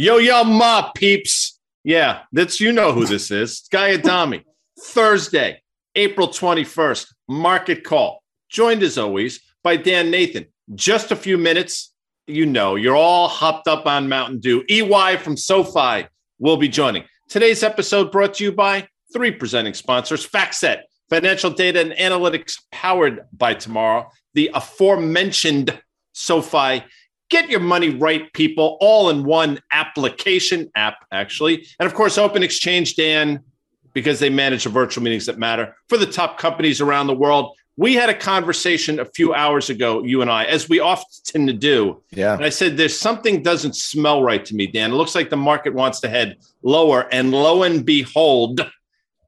Yo, yo, ma peeps. Yeah, that's you know who this is. Guy Adami. Thursday, April 21st, market call. Joined as always by Dan Nathan. Just a few minutes. You know, you're all hopped up on Mountain Dew. EY from SoFi will be joining. Today's episode brought to you by three presenting sponsors FactSet, financial data and analytics powered by tomorrow, the aforementioned SoFi Get your money right, people, all in one application app, actually. And of course, Open Exchange, Dan, because they manage the virtual meetings that matter for the top companies around the world. We had a conversation a few hours ago, you and I, as we often tend to do. Yeah. And I said, there's something doesn't smell right to me, Dan. It looks like the market wants to head lower. And lo and behold,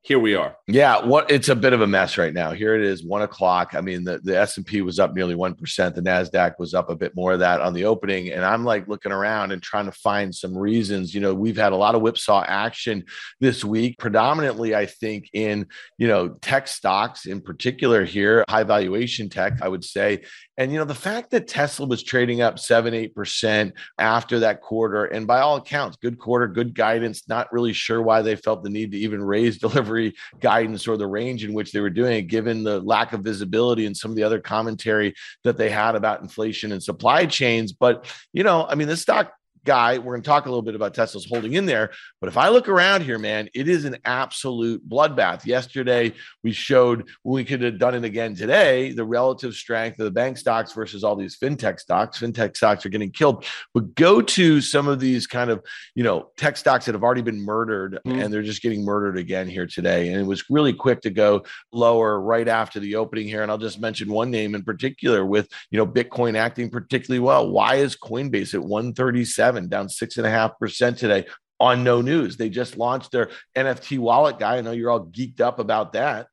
here we are. Yeah, what it's a bit of a mess right now. Here it is, one o'clock. I mean, the, the S&P was up nearly 1%. The NASDAQ was up a bit more of that on the opening. And I'm like looking around and trying to find some reasons. You know, we've had a lot of whipsaw action this week, predominantly, I think, in, you know, tech stocks in particular here, high valuation tech, I would say. And, you know, the fact that Tesla was trading up seven, 8% after that quarter, and by all accounts, good quarter, good guidance, not really sure why they felt the need to even raise delivery guidance or the range in which they were doing it, given the lack of visibility and some of the other commentary that they had about inflation and supply chains. But, you know, I mean, the stock guy. We're going to talk a little bit about Tesla's holding in there. But if I look around here, man, it is an absolute bloodbath. Yesterday, we showed we could have done it again today the relative strength of the bank stocks versus all these fintech stocks. Fintech stocks are getting killed. But go to some of these kind of, you know, tech stocks that have already been murdered mm. and they're just getting murdered again here today. And it was really quick to go lower right after the opening here. And I'll just mention one name in particular with, you know, Bitcoin acting particularly well. Why is Coinbase at 137? Seven, down six and a half percent today on no news. They just launched their NFT wallet guy. I know you're all geeked up about that.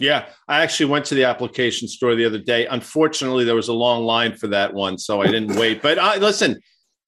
Yeah, I actually went to the application store the other day. Unfortunately, there was a long line for that one, so I didn't wait. But I, listen,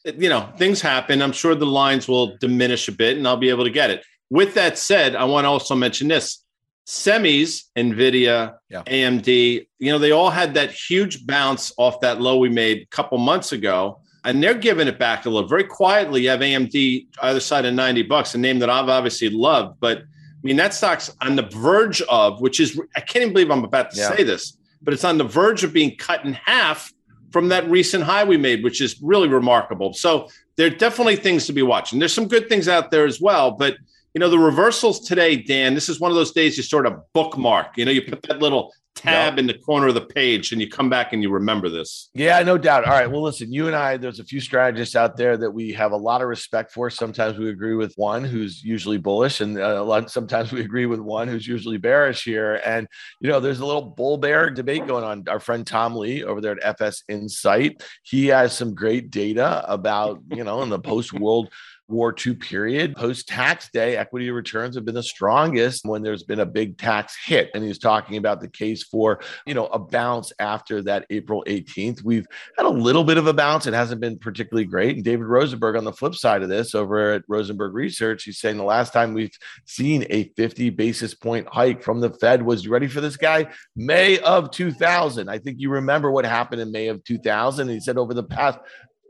you know, things happen. I'm sure the lines will diminish a bit, and I'll be able to get it. With that said, I want to also mention this: semis, Nvidia, yeah. AMD. You know, they all had that huge bounce off that low we made a couple months ago and they're giving it back a little very quietly. You have AMD either side of 90 bucks, a name that I've obviously loved, but I mean, that stock's on the verge of, which is, I can't even believe I'm about to yeah. say this, but it's on the verge of being cut in half from that recent high we made, which is really remarkable. So there are definitely things to be watching. There's some good things out there as well, but you know, the reversals today, Dan, this is one of those days you sort of bookmark. You know, you put that little tab yep. in the corner of the page and you come back and you remember this. Yeah, no doubt. All right. Well, listen, you and I, there's a few strategists out there that we have a lot of respect for. Sometimes we agree with one who's usually bullish, and uh, a lot, sometimes we agree with one who's usually bearish here. And, you know, there's a little bull bear debate going on. Our friend Tom Lee over there at FS Insight, he has some great data about, you know, in the post world War II period. Post tax day, equity returns have been the strongest when there's been a big tax hit. And he's talking about the case for, you know, a bounce after that April 18th. We've had a little bit of a bounce. It hasn't been particularly great. And David Rosenberg on the flip side of this over at Rosenberg Research, he's saying the last time we've seen a 50 basis point hike from the Fed was you ready for this guy? May of 2000. I think you remember what happened in May of 2000. He said over the past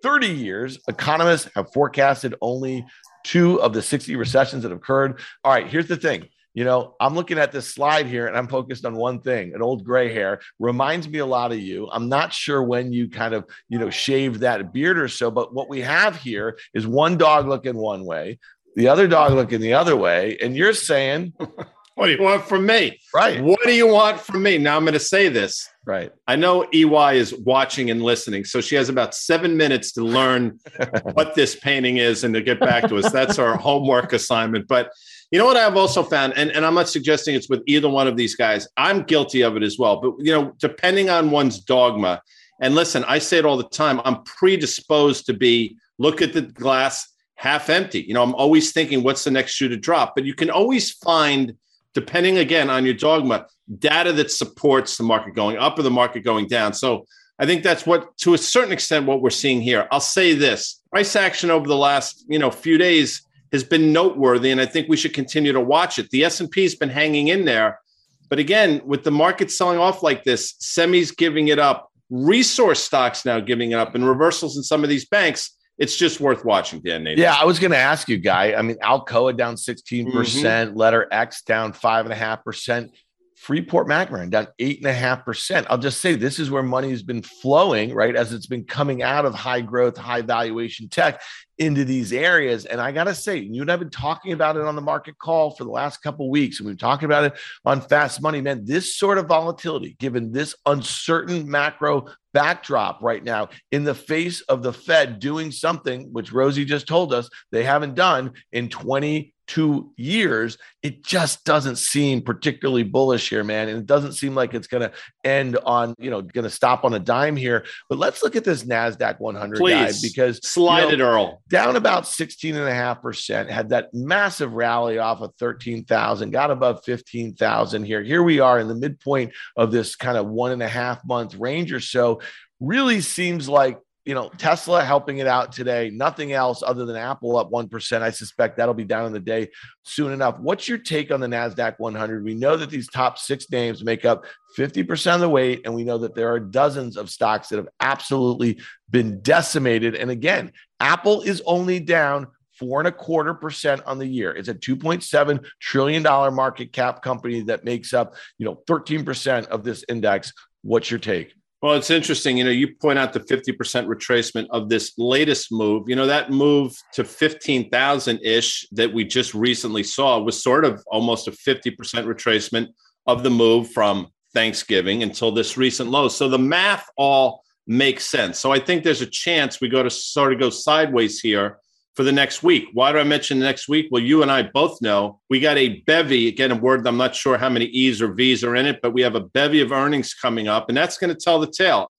30 years, economists have forecasted only two of the 60 recessions that have occurred. All right, here's the thing. You know, I'm looking at this slide here and I'm focused on one thing. An old gray hair reminds me a lot of you. I'm not sure when you kind of, you know, shaved that beard or so, but what we have here is one dog looking one way, the other dog looking the other way. And you're saying, What do you want from me? Right. What do you want from me? Now I'm going to say this. Right. I know EY is watching and listening. So she has about seven minutes to learn what this painting is and to get back to us. That's our homework assignment. But you know what I've also found, and, and I'm not suggesting it's with either one of these guys. I'm guilty of it as well. But you know, depending on one's dogma, and listen, I say it all the time, I'm predisposed to be look at the glass half empty. You know, I'm always thinking, what's the next shoe to drop? But you can always find depending again on your dogma, data that supports the market going up or the market going down. So I think that's what, to a certain extent, what we're seeing here. I'll say this: price action over the last you know few days has been noteworthy, and I think we should continue to watch it. The S and P has been hanging in there, but again, with the market selling off like this, semis giving it up, resource stocks now giving it up, and reversals in some of these banks. It's just worth watching, Dan. Nathan. Yeah, I was going to ask you, guy. I mean, Alcoa down 16%, percent mm-hmm. letter X down five and a half percent. Freeport McMoran down eight and a half percent. I'll just say this is where money has been flowing, right? As it's been coming out of high growth, high valuation tech into these areas. And I got to say, you and I've been talking about it on the market call for the last couple weeks, and we've talking about it on Fast Money, man. This sort of volatility, given this uncertain macro backdrop right now, in the face of the Fed doing something, which Rosie just told us they haven't done in 20 two years, it just doesn't seem particularly bullish here, man. And it doesn't seem like it's going to end on, you know, going to stop on a dime here. But let's look at this NASDAQ 100 Please, because slide you know, it, Earl. Down about 16.5%, had that massive rally off of 13,000, got above 15,000 here. Here we are in the midpoint of this kind of one and a half month range or so. Really seems like you know, Tesla helping it out today. Nothing else other than Apple up 1%. I suspect that'll be down in the day soon enough. What's your take on the NASDAQ 100? We know that these top six names make up 50% of the weight, and we know that there are dozens of stocks that have absolutely been decimated. And again, Apple is only down four and a quarter percent on the year. It's a $2.7 trillion market cap company that makes up, you know, 13% of this index. What's your take? Well, it's interesting. You know, you point out the 50% retracement of this latest move. You know, that move to 15,000 ish that we just recently saw was sort of almost a 50% retracement of the move from Thanksgiving until this recent low. So the math all makes sense. So I think there's a chance we go to sort of go sideways here for the next week. Why do I mention the next week? Well, you and I both know we got a bevy, again, a word I'm not sure how many E's or V's are in it, but we have a bevy of earnings coming up, and that's going to tell the tale.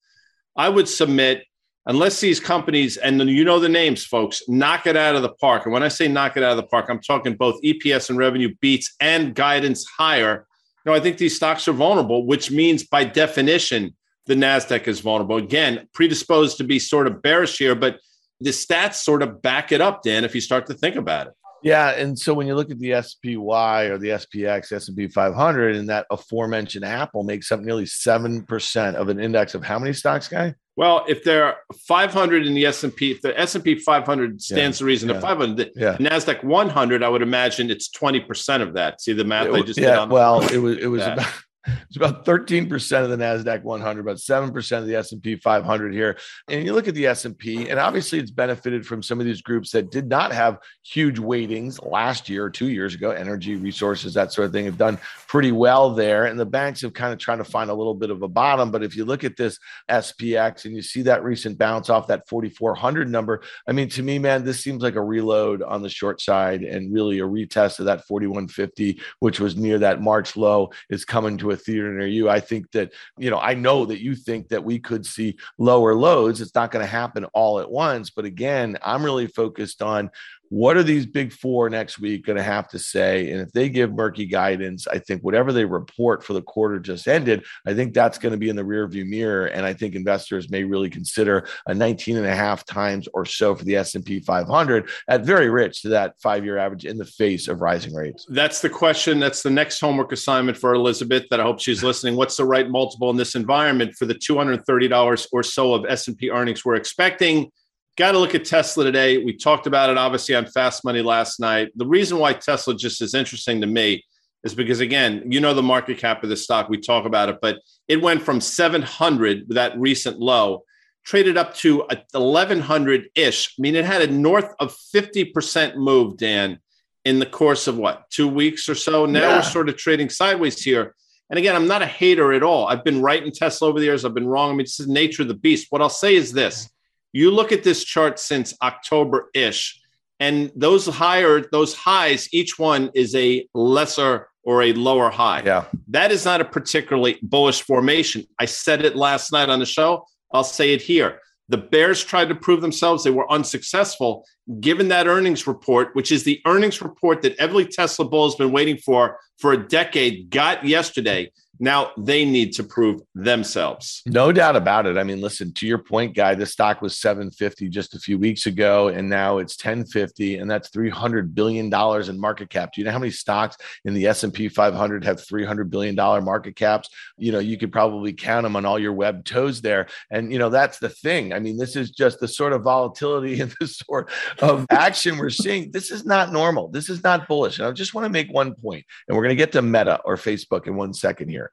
I would submit, unless these companies, and you know the names, folks, knock it out of the park. And when I say knock it out of the park, I'm talking both EPS and revenue beats and guidance higher. You know, I think these stocks are vulnerable, which means by definition, the NASDAQ is vulnerable. Again, predisposed to be sort of bearish here, but the stats sort of back it up, Dan, if you start to think about it. Yeah, and so when you look at the SPY or the SPX, S&P 500, and that aforementioned Apple makes up nearly 7% of an index of how many stocks, guy? Well, if there are 500 in the S&P, if the S&P 500 stands yeah, the reason yeah, 500, the yeah. Nasdaq 100, I would imagine it's 20% of that. See the math it, I just yeah, well, it was it was about it's about 13% of the Nasdaq 100, about 7% of the S&P 500 here. And you look at the S&P and obviously it's benefited from some of these groups that did not have huge weightings last year or 2 years ago, energy, resources, that sort of thing have done pretty well there. And the banks have kind of trying to find a little bit of a bottom, but if you look at this SPX and you see that recent bounce off that 4400 number, I mean to me man, this seems like a reload on the short side and really a retest of that 4150 which was near that March low. Is coming to a theater near you. I think that, you know, I know that you think that we could see lower loads. It's not going to happen all at once. But again, I'm really focused on what are these big four next week going to have to say? And if they give murky guidance, I think whatever they report for the quarter just ended, I think that's going to be in the rearview mirror. And I think investors may really consider a 19 and a half times or so for the S&P 500 at very rich to that five-year average in the face of rising rates. That's the question. That's the next homework assignment for Elizabeth that I hope she's listening. What's the right multiple in this environment for the $230 or so of S&P earnings we're expecting? Got to look at Tesla today. We talked about it obviously on Fast Money last night. The reason why Tesla just is interesting to me is because again, you know the market cap of the stock. We talk about it, but it went from 700 that recent low, traded up to 1100 ish. I mean, it had a north of 50% move, Dan, in the course of what two weeks or so. Now yeah. we're sort of trading sideways here. And again, I'm not a hater at all. I've been right in Tesla over the years. I've been wrong. I mean, this is nature of the beast. What I'll say is this you look at this chart since October ish, and those higher, those highs, each one is a lesser or a lower high. Yeah. That is not a particularly bullish formation. I said it last night on the show. I'll say it here. The Bears tried to prove themselves. They were unsuccessful. Given that earnings report, which is the earnings report that every Tesla bull has been waiting for for a decade, got yesterday. Now they need to prove themselves. No doubt about it. I mean, listen, to your point, guy, the stock was 750 just a few weeks ago, and now it's 1050, and that's 300 billion dollars in market cap. Do you know how many stocks in the S&P 500 have 300 billion dollar market caps? You know, you could probably count them on all your web toes there. And you know, that's the thing. I mean, this is just the sort of volatility and the sort of action we're seeing. This is not normal. This is not bullish. And I just want to make one point, and we're going to get to Meta or Facebook in one second here.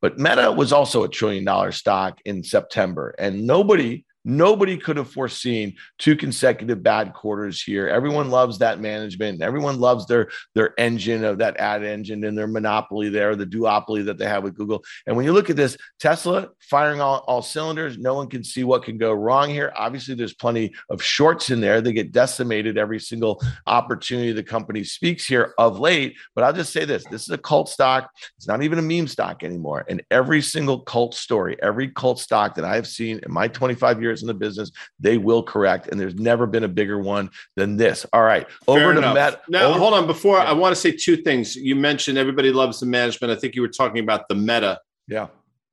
But Meta was also a trillion dollar stock in September, and nobody Nobody could have foreseen two consecutive bad quarters here. Everyone loves that management. Everyone loves their their engine of that ad engine and their monopoly there, the duopoly that they have with Google. And when you look at this, Tesla firing all, all cylinders, no one can see what can go wrong here. Obviously, there's plenty of shorts in there. They get decimated every single opportunity the company speaks here of late. But I'll just say this: this is a cult stock. It's not even a meme stock anymore. And every single cult story, every cult stock that I have seen in my 25 years years in the business, they will correct. And there's never been a bigger one than this. All right. Over Fair to enough. Matt. Now, over- hold on. Before yeah. I want to say two things. You mentioned everybody loves the management. I think you were talking about the meta. Yeah.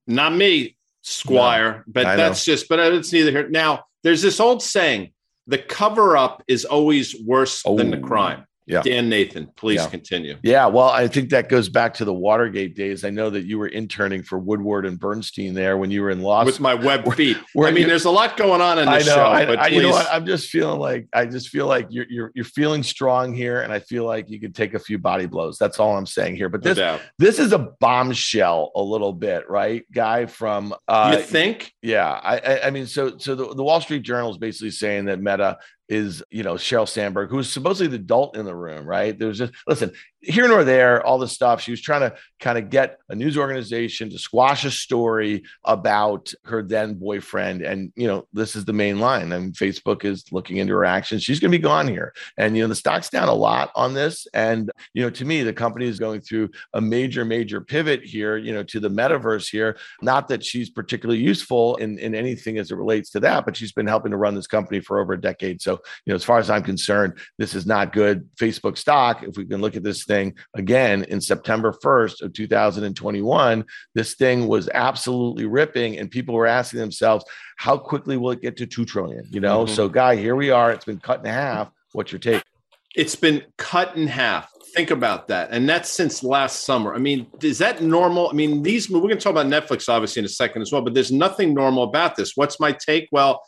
Not me, Squire, no, but I that's know. just, but it's neither here. Now, there's this old saying the cover up is always worse oh. than the oh. crime. Yeah. Dan Nathan, please yeah. continue. Yeah. Well, I think that goes back to the Watergate days. I know that you were interning for Woodward and Bernstein there when you were in law With my web feet. I mean, there's a lot going on in this I know, show. I, but I, you know what? I'm just feeling like I just feel like you're, you're you're feeling strong here, and I feel like you could take a few body blows. That's all I'm saying here. But this no this is a bombshell a little bit, right? Guy from uh, you think? Yeah. I I, I mean, so so the, the Wall Street Journal is basically saying that Meta is you know Sheryl Sandberg, who's supposedly the adult in the room, right? There's just listen, here nor there, all this stuff. She was trying to kind of get a news organization to squash a story about her then boyfriend. And, you know, this is the main line. I mean, Facebook is looking into her actions. She's going to be gone here. And, you know, the stock's down a lot on this. And, you know, to me, the company is going through a major, major pivot here, you know, to the metaverse here. Not that she's particularly useful in, in anything as it relates to that, but she's been helping to run this company for over a decade. So, you know, as far as I'm concerned, this is not good Facebook stock. If we can look at this thing again in September 1st of 2021. This thing was absolutely ripping, and people were asking themselves, how quickly will it get to 2 trillion? You know, mm-hmm. so guy, here we are. It's been cut in half. What's your take? It's been cut in half. Think about that. And that's since last summer. I mean, is that normal? I mean, these, we're going to talk about Netflix obviously in a second as well, but there's nothing normal about this. What's my take? Well,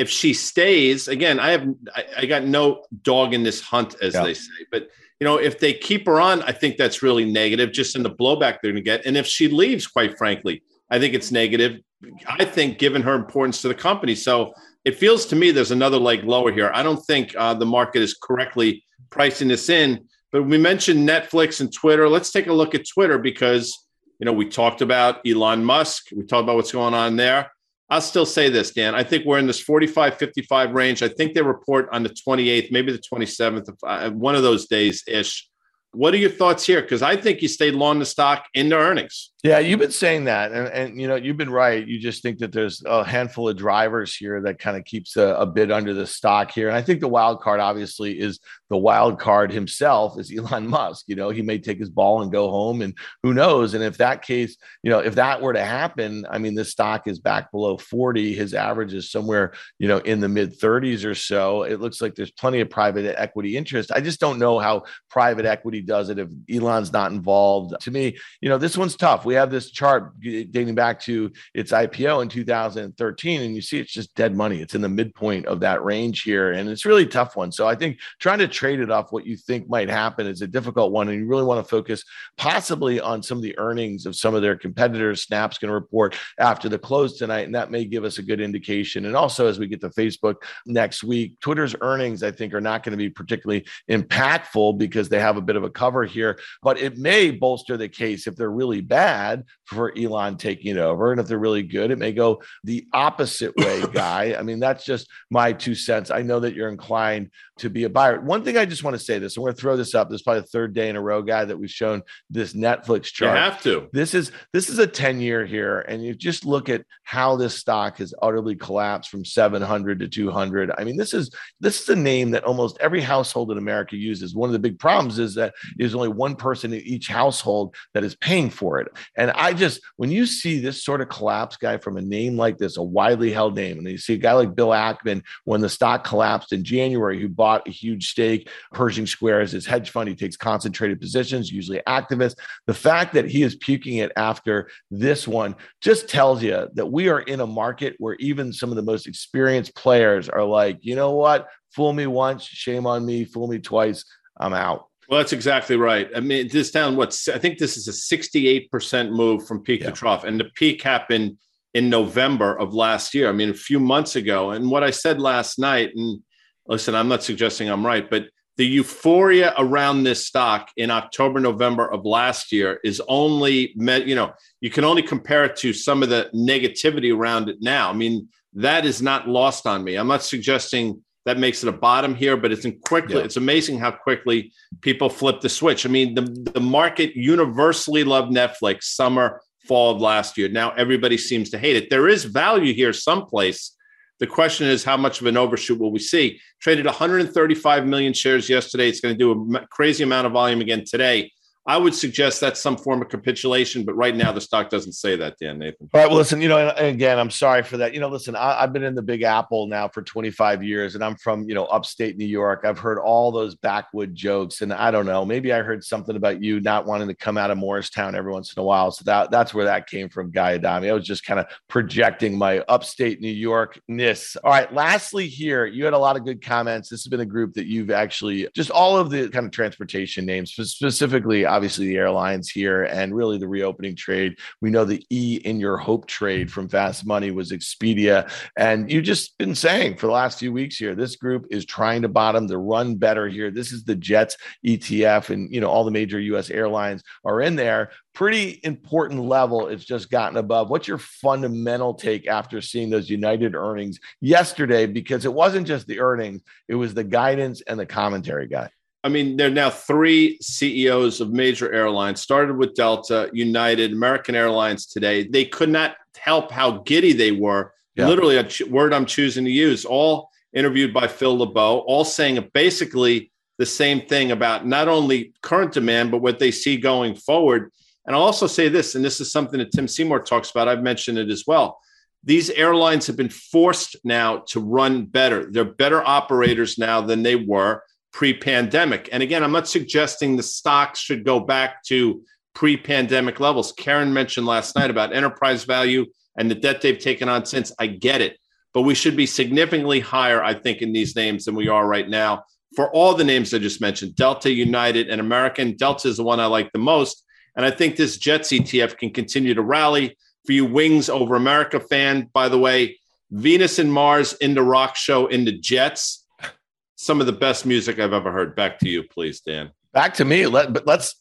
if she stays, again, I have I, I got no dog in this hunt, as yeah. they say. But you know, if they keep her on, I think that's really negative, just in the blowback they're going to get. And if she leaves, quite frankly, I think it's negative. I think, given her importance to the company, so it feels to me there's another leg lower here. I don't think uh, the market is correctly pricing this in. But we mentioned Netflix and Twitter. Let's take a look at Twitter because you know we talked about Elon Musk. We talked about what's going on there. I'll still say this, Dan. I think we're in this 45 55 range. I think they report on the 28th, maybe the 27th, uh, one of those days ish. What are your thoughts here? Because I think you stayed long the stock into earnings. Yeah, you've been saying that, and, and you know you've been right. You just think that there's a handful of drivers here that kind of keeps a, a, bit under the stock here, and I think the wild card obviously is the wild card himself is Elon Musk. You know, he may take his ball and go home, and who knows? And if that case, you know, if that were to happen, I mean, this stock is back below 40. His average is somewhere, you know, in the mid 30s or so. It looks like there's plenty of private equity interest. I just don't know how private equity does it if Elon's not involved. To me, you know, this one's tough we have this chart dating back to its IPO in 2013, and you see it's just dead money. It's in the midpoint of that range here, and it's really tough one. So I think trying to trade it off what you think might happen is a difficult one, and you really want to focus possibly on some of the earnings of some of their competitors. Snap's going to report after the close tonight, and that may give us a good indication. And also as we get to Facebook next week, Twitter's earnings I think are not going to be particularly impactful because they have a bit of a cover here, but it may bolster the case if they're really bad bad for Elon taking over. And if they're really good, it may go the opposite way, guy. I mean, that's just my two cents. I know that you're inclined to be a buyer. One thing I just want to say this, I'm going to throw this up. This is probably the third day in a row, guy, that we've shown this Netflix chart. You have to. This is this is a 10 year here, and you just look at how this stock has utterly collapsed from 700 to 200. I mean, this is this is a name that almost every household in America uses. One of the big problems is that there's only one person in each household that is paying for it. And I just when you see this sort of collapse, guy, from a name like this, a widely held name, and you see a guy like Bill Ackman when the stock collapsed in January, who bought a huge stake, Pershing Square as his hedge fund. He takes concentrated positions, usually activists. The fact that he is puking it after this one just tells you that we are in a market where even some of the most experienced players are like, you know what? Fool me once, shame on me. Fool me twice, I'm out. Well, that's exactly right. I mean, this down what I think this is a 68% move from peak yeah. to trough. And the peak happened in November of last year. I mean, a few months ago. And what I said last night, and listen, I'm not suggesting I'm right, but the euphoria around this stock in October, November of last year is only, met, you know, you can only compare it to some of the negativity around it now. I mean, that is not lost on me. I'm not suggesting that makes it a bottom here, but it's in quickly. Yeah. It's amazing how quickly people flip the switch. I mean, the, the market universally loved Netflix summer, fall of last year. Now everybody seems to hate it. There is value here someplace. The question is, how much of an overshoot will we see? Traded 135 million shares yesterday. It's going to do a crazy amount of volume again today. I would suggest that's some form of capitulation, but right now the stock doesn't say that, Dan Nathan. All right. Well, listen, you know, and again, I'm sorry for that. You know, listen, I, have been in the Big Apple now for 25 years, and I'm from you know upstate New York. I've heard all those backwood jokes, and I don't know, maybe I heard something about you not wanting to come out of Morristown every once in a while. So that that's where that came from, Guy Adami. I was just kind of projecting my upstate New Yorkness. All right. Lastly, here you had a lot of good comments. This has been a group that you've actually just all of the kind of transportation names, specifically obviously the airlines here and really the reopening trade. We know the E in your hope trade from Fast Money was Expedia. And you've just been saying for the last few weeks here, this group is trying to bottom the run better here. This is the Jets ETF, and you know, all the major US airlines are in there. Pretty important level. It's just gotten above. What's your fundamental take after seeing those United earnings yesterday? Because it wasn't just the earnings, it was the guidance and the commentary guy. I mean, there are now three CEOs of major airlines, started with Delta, United, American Airlines today. They could not help how giddy they were. Yeah. Literally, a ch- word I'm choosing to use, all interviewed by Phil LeBeau, all saying basically the same thing about not only current demand, but what they see going forward. And I'll also say this, and this is something that Tim Seymour talks about. I've mentioned it as well. These airlines have been forced now to run better. They're better operators now than they were pre pandemic. And again, I'm not suggesting the stocks should go back to pre pandemic levels. Karen mentioned last night about enterprise value and the debt they've taken on since. I get it. But we should be significantly higher, I think, in these names than we are right now. For all the names I just mentioned, Delta, United, and American, Delta is the one I like the most. And I think this Jets ETF can continue to rally. For you Wings over America fan, by the way, Venus and Mars in the rock show in the Jets some of the best music I've ever heard. Back to you, please, Dan. Back to me. Let but let's.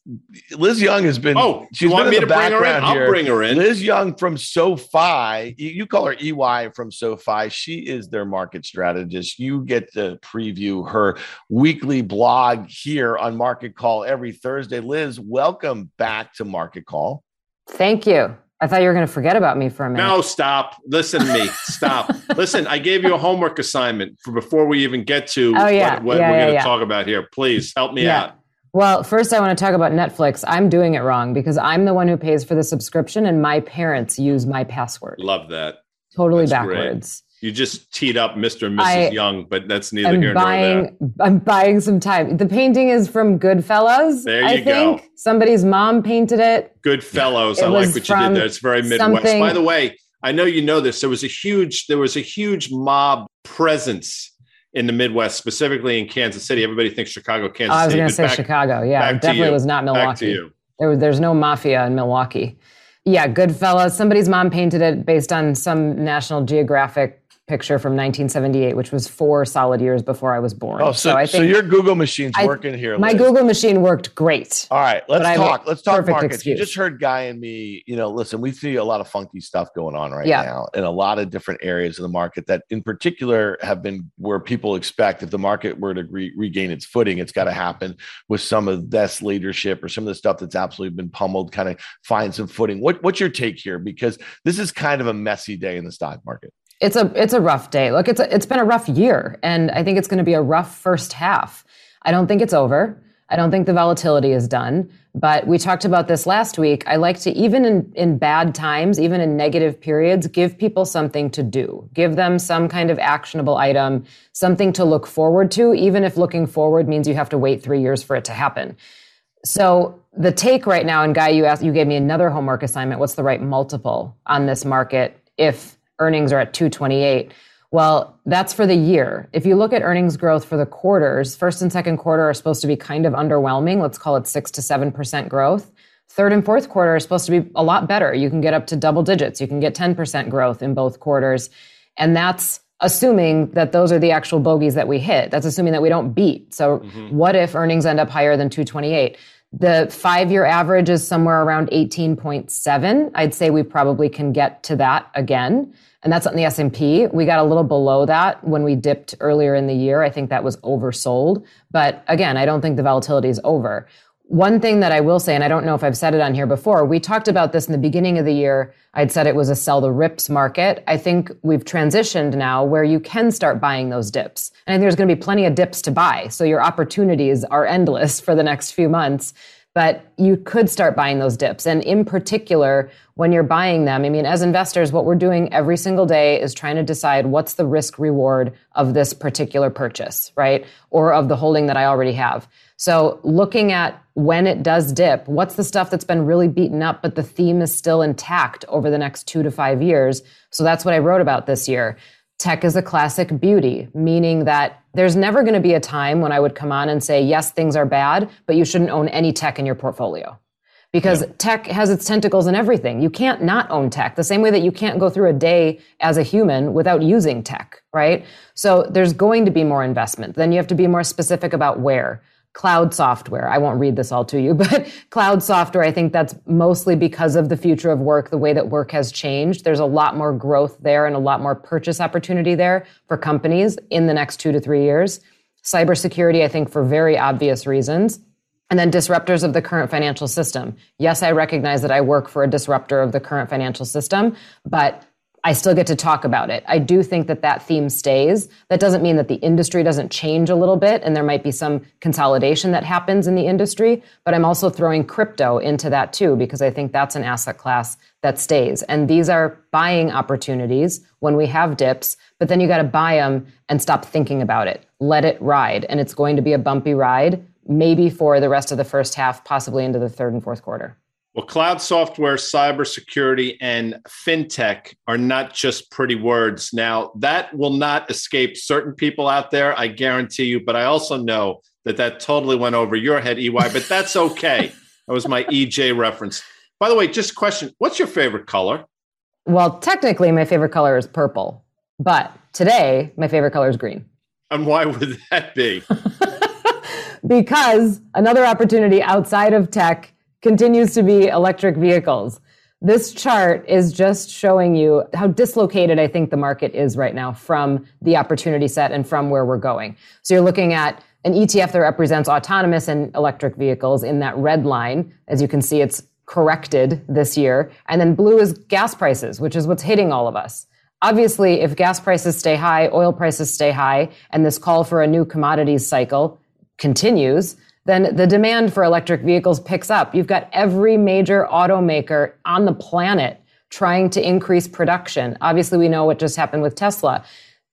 Liz Young has been. Oh, she's want me to bring her in? I'll here. bring her in. Liz Young from SoFi. You, you call her EY from SoFi. She is their market strategist. You get to preview her weekly blog here on Market Call every Thursday. Liz, welcome back to Market Call. Thank you. I thought you were going to forget about me for a minute. No, stop. Listen to me. stop. Listen, I gave you a homework assignment for before we even get to oh, yeah. what, what yeah, we're yeah, going to talk about here. Please help me out. Well, first, I want to talk about Netflix. I'm doing it wrong because I'm the one who pays for the subscription and my parents use my password. Love that. Totally That's backwards. Great. You just teed up Mr. and Mrs. I Young, but that's neither I'm here buying, nor there. I'm buying some time. The painting is from Goodfellas. There you I think. go. Somebody's mom painted it. Goodfellas. I like what you did there. It's very Midwest. By the way, I know you know this. There was a huge, there was a huge mob presence in the Midwest, specifically in Kansas City. Everybody thinks Chicago, Kansas I was going to say back- Chicago. Yeah, it definitely was not Milwaukee. There, was- there's no mafia in Milwaukee. Yeah, Goodfellas. Somebody's mom painted it based on some National Geographic picture from 1978, which was four solid years before I was born. Oh, so, so, I think so your Google machine's I, working here. My Liz. Google machine worked great. All right, let's talk. Let's talk markets. Excuse. You just heard Guy and me. You know, listen, we see a lot of funky stuff going on right yeah. now in a lot of different areas of the market that, in particular, have been where people expect if the market were to re- regain its footing, it's got to happen with some of this leadership or some of the stuff that's absolutely been pummeled. Kind of find some footing. What, what's your take here? Because this is kind of a messy day in the stock market it's a it's a rough day. Look, it's a, it's been a rough year, and I think it's going to be a rough first half. I don't think it's over. I don't think the volatility is done. But we talked about this last week. I like to even in in bad times, even in negative periods, give people something to do. Give them some kind of actionable item, something to look forward to, even if looking forward means you have to wait three years for it to happen. So the take right now, and Guy, you asked, you gave me another homework assignment. What's the right multiple on this market if earnings are at 228. Well, that's for the year. If you look at earnings growth for the quarters, first and second quarter are supposed to be kind of underwhelming. Let's call it six to 7% growth. Third and fourth quarter are supposed to be a lot better. You can get up to double digits. You can get 10% growth in both quarters. And that's assuming that those are the actual bogeys that we hit. That's assuming that we don't beat. So mm-hmm. what if earnings end up higher than 228? The five year average is somewhere around 18.7. I'd say we probably can get to that again and that's on the S&P. We got a little below that when we dipped earlier in the year. I think that was oversold. But again, I don't think the volatility is over. One thing that I will say, and I don't know if I've said it on here before, we talked about this in the beginning of the year. I'd said it was a sell the rips market. I think we've transitioned now where you can start buying those dips. And I think there's going to be plenty of dips to buy. So your opportunities are endless for the next few months but you could start buying those dips. And in particular, when you're buying them, I mean, as investors, what we're doing every single day is trying to decide what's the risk reward of this particular purchase, right? Or of the holding that I already have. So looking at when it does dip, what's the stuff that's been really beaten up, but the theme is still intact over the next two to five years. So that's what I wrote about this year. Tech is a classic beauty, meaning that there's never going to be a time when I would come on and say, yes, things are bad, but you shouldn't own any tech in your portfolio. Because yeah. tech has its tentacles in everything. You can't not own tech, the same way that you can't go through a day as a human without using tech, right? So there's going to be more investment. Then you have to be more specific about where cloud software. I won't read this all to you, but cloud software, I think that's mostly because of the future of work, the way that work has changed. There's a lot more growth there and a lot more purchase opportunity there for companies in the next two to three years. Cybersecurity, I think, for very obvious reasons. And then disruptors of the current financial system. Yes, I recognize that I work for a disruptor of the current financial system, but I still get to talk about it. I do think that that theme stays. That doesn't mean that the industry doesn't change a little bit and there might be some consolidation that happens in the industry, but I'm also throwing crypto into that too because I think that's an asset class that stays. And these are buying opportunities when we have dips, but then you got to buy them and stop thinking about it. Let it ride and it's going to be a bumpy ride maybe for the rest of the first half, possibly into the third and fourth quarter. Well, cloud software, cybersecurity, and fintech are not just pretty words. Now, that will not escape certain people out there, I guarantee you. But I also know that that totally went over your head, EY, but that's okay. that was my EJ reference. By the way, just a question what's your favorite color? Well, technically, my favorite color is purple, but today, my favorite color is green. And why would that be? because another opportunity outside of tech continues to be electric vehicles. This chart is just showing you how dislocated I think the market is right now from the opportunity set and from where we're going. So you're looking at an ETF that represents autonomous and electric vehicles in that red line. As you can see, it's corrected this year. And then blue is gas prices, which is what's hitting all of us. Obviously, if gas prices stay high, oil prices stay high, and this call for a new commodities cycle continues, then the demand for electric vehicles picks up. You've got every major automaker on the planet trying to increase production. Obviously, we know what just happened with Tesla.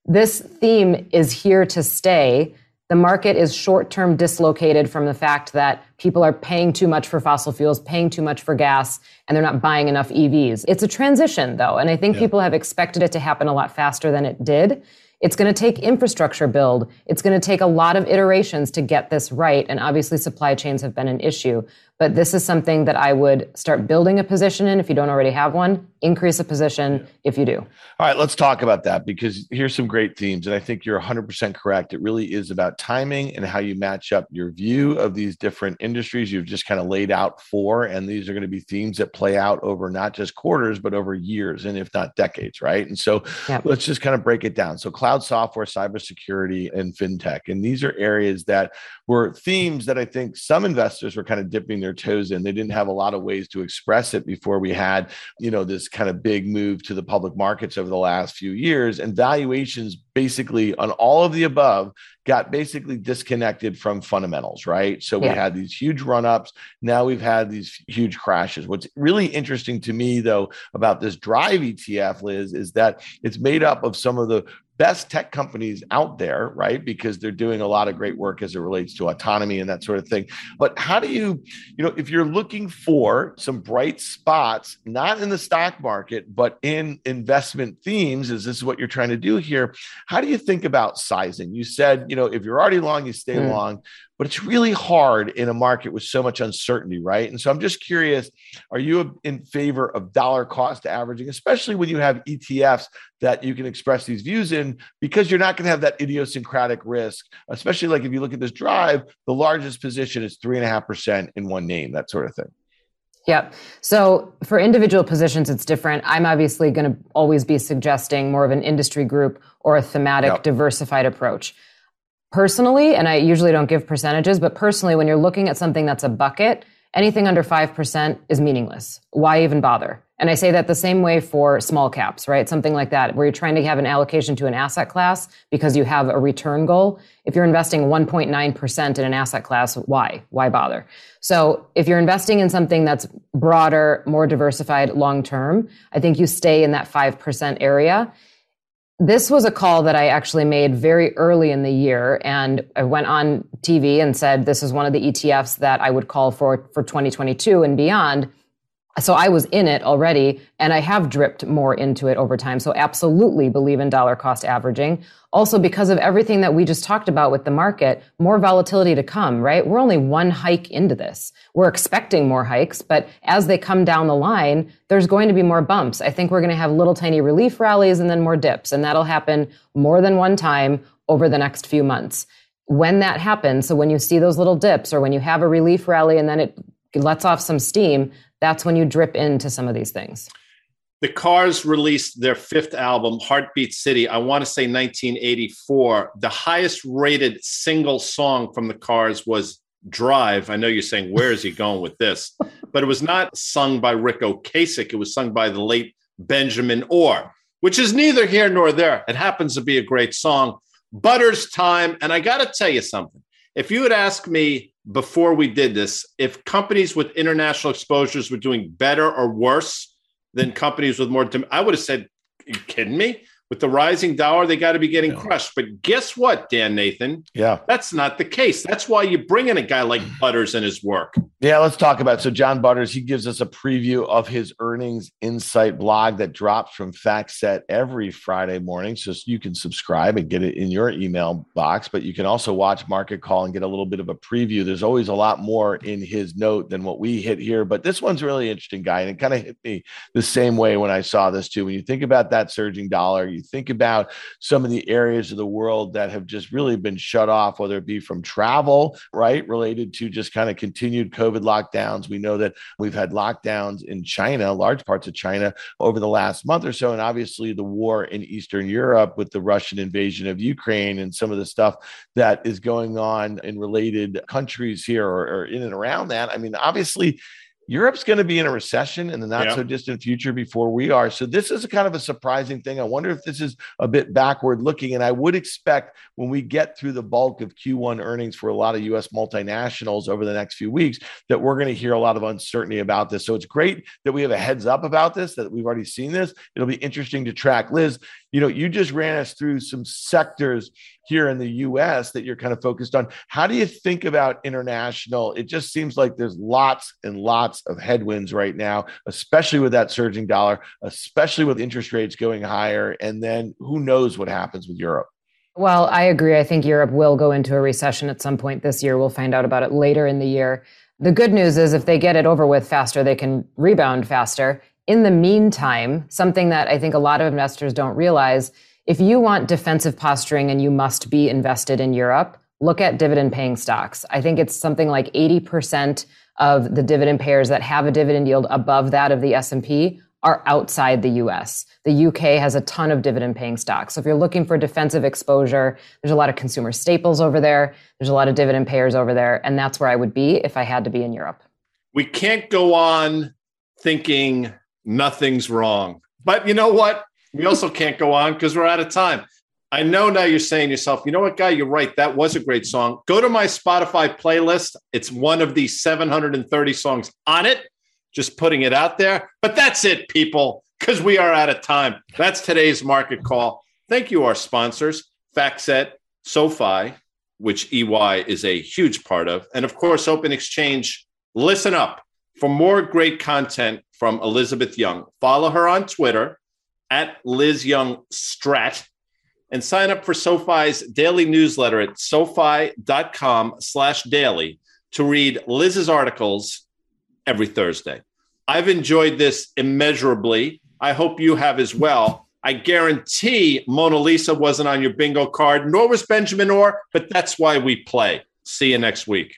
This theme is here to stay. The market is short term dislocated from the fact that people are paying too much for fossil fuels, paying too much for gas, and they're not buying enough EVs. It's a transition, though, and I think yeah. people have expected it to happen a lot faster than it did. It's going to take infrastructure build. It's going to take a lot of iterations to get this right. And obviously supply chains have been an issue. But this is something that I would start building a position in if you don't already have one, increase a position if you do. All right, let's talk about that because here's some great themes. And I think you're 100% correct. It really is about timing and how you match up your view of these different industries you've just kind of laid out for. And these are going to be themes that play out over not just quarters, but over years and if not decades, right? And so let's just kind of break it down. So, cloud software, cybersecurity, and fintech. And these are areas that were themes that I think some investors were kind of dipping their toes in. They didn't have a lot of ways to express it before we had, you know, this kind of big move to the public markets over the last few years. And valuations basically on all of the above got basically disconnected from fundamentals, right? So we had these huge run ups. Now we've had these huge crashes. What's really interesting to me, though, about this drive ETF, Liz, is that it's made up of some of the best tech companies out there, right? Because they're doing a lot of great work as it relates to autonomy and that sort of thing. But how do you, you know, if you're looking for some bright spots, not in the stock market, but in investment themes, is this what you're trying to do here? How do you think about sizing? You said, you know, if you're already long, you stay mm. long but it's really hard in a market with so much uncertainty, right? And so I'm just curious are you in favor of dollar cost averaging, especially when you have ETFs that you can express these views in, because you're not going to have that idiosyncratic risk, especially like if you look at this drive, the largest position is 3.5% in one name, that sort of thing. Yep. So for individual positions, it's different. I'm obviously going to always be suggesting more of an industry group or a thematic yep. diversified approach personally, and I usually don't give percentages, but personally, when you're looking at something that's a bucket, anything under 5% is meaningless. Why even bother? And I say that the same way for small caps, right? Something like that, where you're trying to have an allocation to an asset class because you have a return goal. If you're investing 1.9% in an asset class, why? Why bother? So if you're investing in something that's broader, more diversified long term, I think you stay in that 5% area. This was a call that I actually made very early in the year. And I went on TV and said, this is one of the ETFs that I would call for for 2022 and beyond. So I was in it already and I have dripped more into it over time. So absolutely believe in dollar cost averaging. Also because of everything that we just talked about with the market, more volatility to come, right? We're only one hike into this. We're expecting more hikes, but as they come down the line, there's going to be more bumps. I think we're going to have little tiny relief rallies and then more dips. And that'll happen more than one time over the next few months. When that happens, so when you see those little dips or when you have a relief rally and then it lets off some steam, that's when you drip into some of these things. The Cars released their fifth album, Heartbeat City, I want to say 1984. The highest rated single song from the Cars was Drive. I know you're saying, where is he going with this? But it was not sung by Ric Ocasek. It was sung by the late Benjamin Orr, which is neither here nor there. It happens to be a great song. Butter's time. And I got to tell you something. If you had asked me before we did this if companies with international exposures were doing better or worse than companies with more. I would have said, you kidding me? With the rising dollar, they got to be getting yeah. crushed. But guess what, Dan Nathan? Yeah. That's not the case. That's why you bring in a guy like Butters and his work. Yeah, let's talk about it. So John Butters, he gives us a preview of his earnings insight blog that drops from FactSet every Friday morning. So you can subscribe and get it in your email box, but you can also watch Market Call and get a little bit of a preview. There's always a lot more in his note than what we hit here, but this one's really interesting, guy. And it kind of hit me the same way when I saw this too. When you think about that surging dollar, you think about some of the areas of the world that have just really been shut off, whether it be from travel, right, related to just kind of continued COVID lockdowns. We know that we've had lockdowns in China, large parts of China, over the last month or so. And obviously, the war in Eastern Europe with the Russian invasion of Ukraine and some of the stuff that is going on in related countries here or, or in and around that. I mean, obviously, Europe's going to be in a recession in the not so distant future before we are. So this is a kind of a surprising thing. I wonder if this is a bit backward looking. And I would expect when we get through the bulk of Q1 earnings for a lot of US multinationals over the next few weeks, that we're going to hear a lot of uncertainty about this. So it's great that we have a heads up about this, that we've already seen this. It'll be interesting to track. Liz, you know, you just ran us through some sectors here in the US that you're kind of focused on. How do you think about international? It just seems like there's lots and lots of headwinds right now, especially with that surging dollar, especially with interest rates going higher. And then who knows what happens with Europe? Well, I agree. I think Europe will go into a recession at some point this year. We'll find out about it later in the year. The good news is if they get it over with faster, they can rebound faster. In the meantime, something that I think a lot of investors don't realize if you want defensive posturing and you must be invested in Europe, look at dividend paying stocks. I think it's something like 80% of the dividend payers that have a dividend yield above that of the S&P are outside the US. The UK has a ton of dividend paying stocks. So if you're looking for defensive exposure, there's a lot of consumer staples over there. There's a lot of dividend payers over there. And that's where I would be if I had to be in Europe. We can't go on thinking nothing's wrong. But you know what? We also can't go on because we're out of time. I know now you're saying yourself, you know what, guy, you're right. That was a great song. Go to my Spotify playlist. It's one of the 730 songs on it. Just putting it out there. But that's it, people, because we are out of time. That's today's market call. Thank you, our sponsors, FactSet, SoFi, which EY is a huge part of, and of course, Open Exchange. Listen up for more great content from Elizabeth Young. Follow her on Twitter at Liz Young Strat and sign up for SoFi's daily newsletter at sofi.com slash daily to read Liz's articles every Thursday. I've enjoyed this immeasurably. I hope you have as well. I guarantee Mona Lisa wasn't on your bingo card, nor was Benjamin Orr, but that's why we play. See you next week.